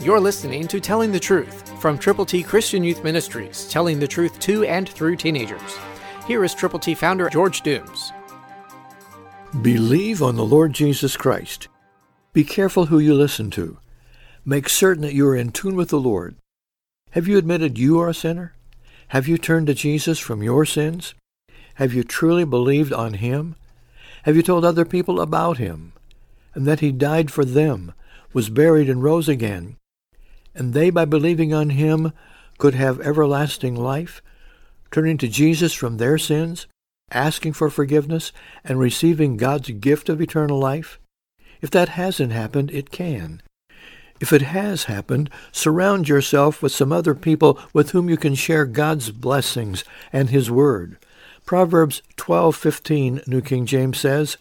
You're listening to Telling the Truth from Triple T Christian Youth Ministries, telling the truth to and through teenagers. Here is Triple T founder George Dooms. Believe on the Lord Jesus Christ. Be careful who you listen to. Make certain that you are in tune with the Lord. Have you admitted you are a sinner? Have you turned to Jesus from your sins? Have you truly believed on Him? Have you told other people about Him? And that He died for them, was buried, and rose again, and they, by believing on him, could have everlasting life, turning to Jesus from their sins, asking for forgiveness, and receiving God's gift of eternal life? If that hasn't happened, it can. If it has happened, surround yourself with some other people with whom you can share God's blessings and his word. Proverbs 12:15 New King James says,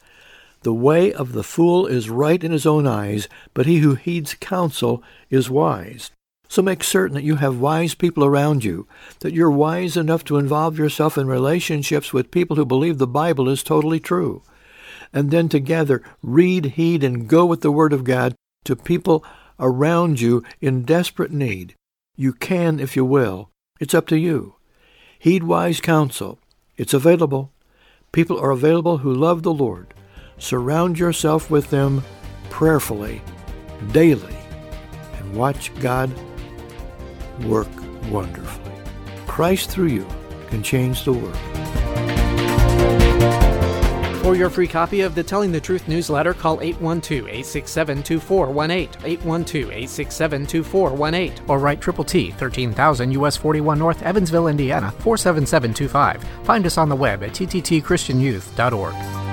"The way of the fool is right in his own eyes, but he who heeds counsel is wise." So make certain that you have wise people around you, that you're wise enough to involve yourself in relationships with people who believe the Bible is totally true. And then together read, heed, and go with the Word of God to people around you in desperate need. You can if you will. It's up to you. Heed wise counsel. It's available. People are available who love the Lord. Surround yourself with them prayerfully, daily, and watch God work wonderfully. Christ through you can change the world. For your free copy of the Telling the Truth newsletter, call 812-867-2418, 812-867-2418, or write Triple T, 13000 US 41 North, Evansville, Indiana, 47725. Find us on the web at tttchristianyouth.org.